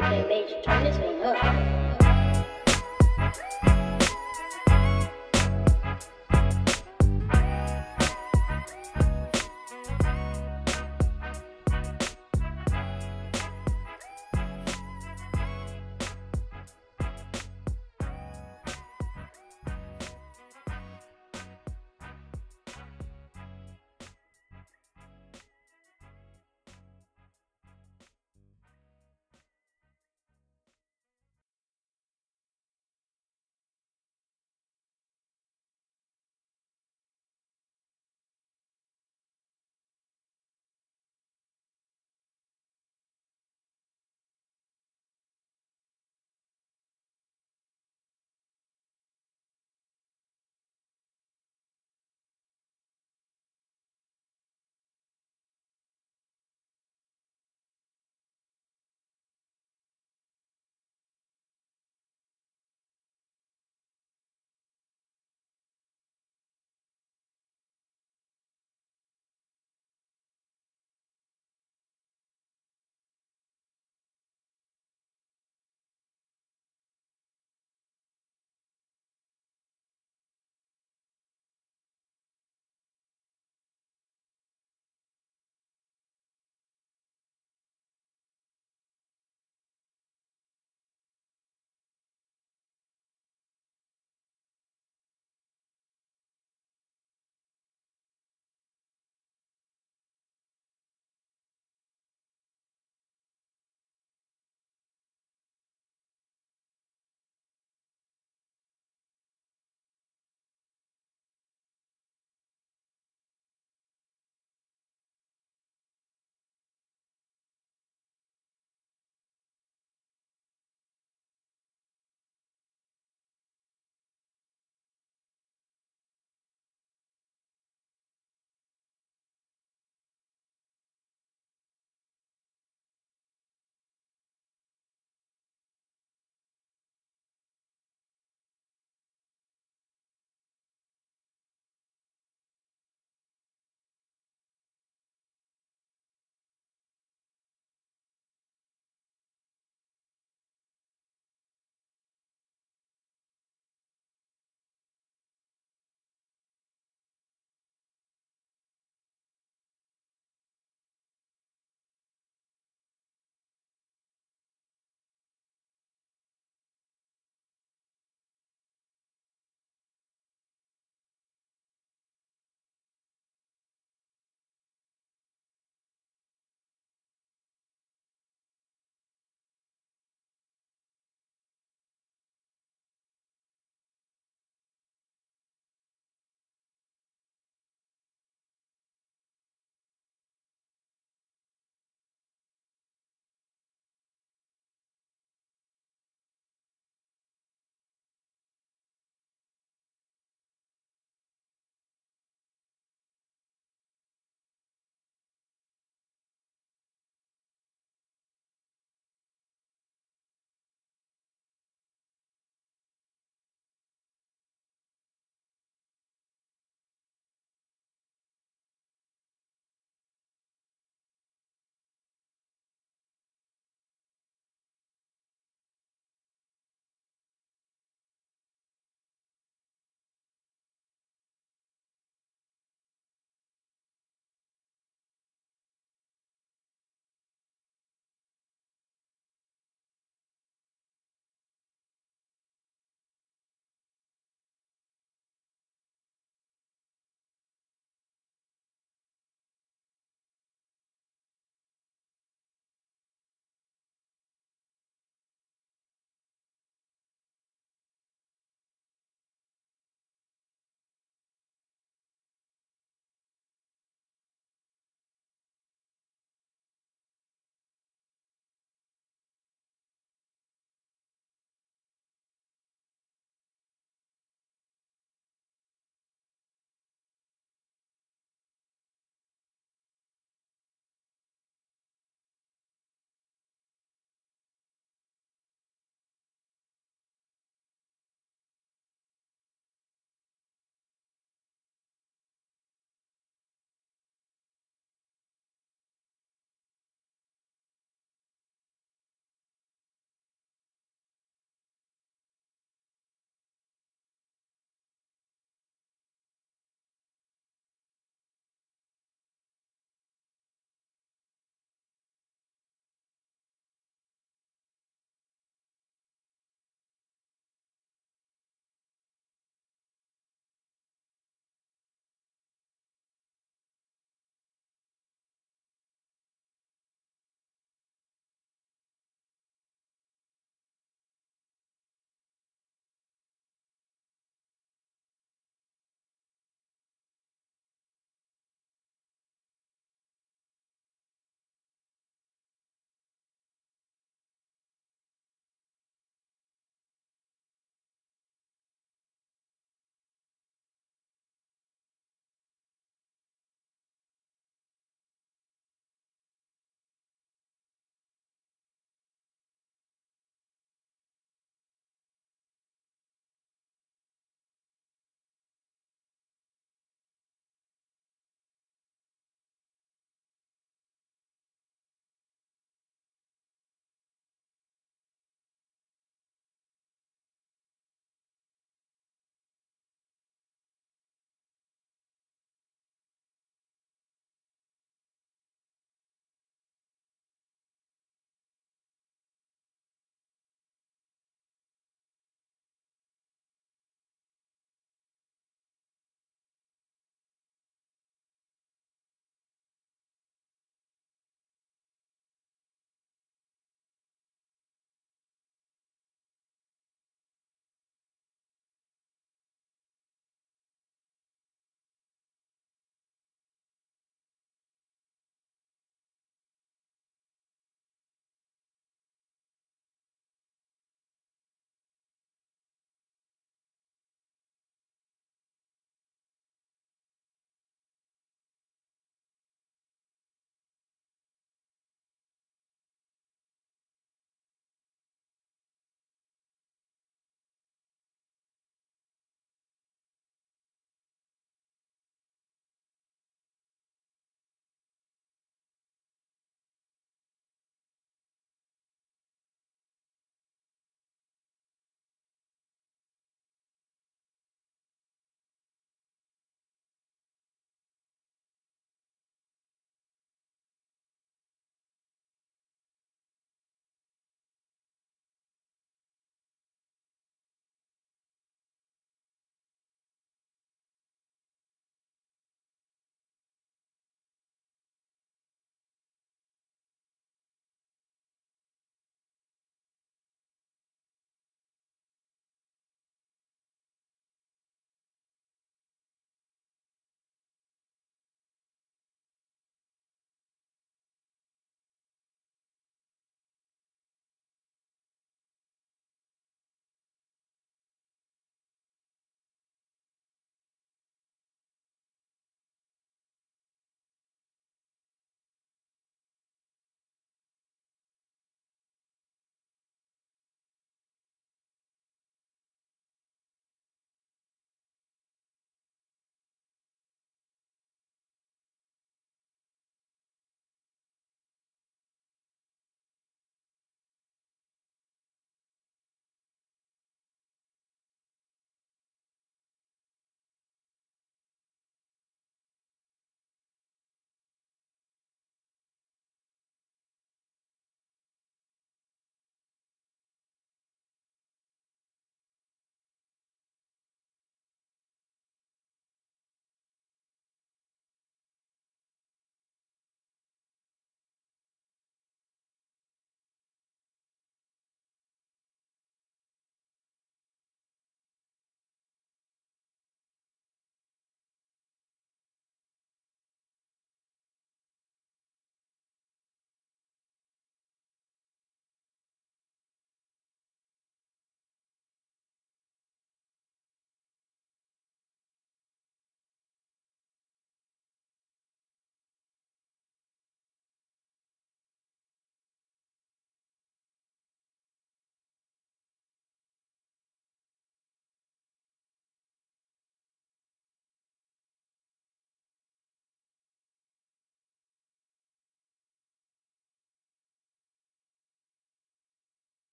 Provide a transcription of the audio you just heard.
They made you turn this thing up.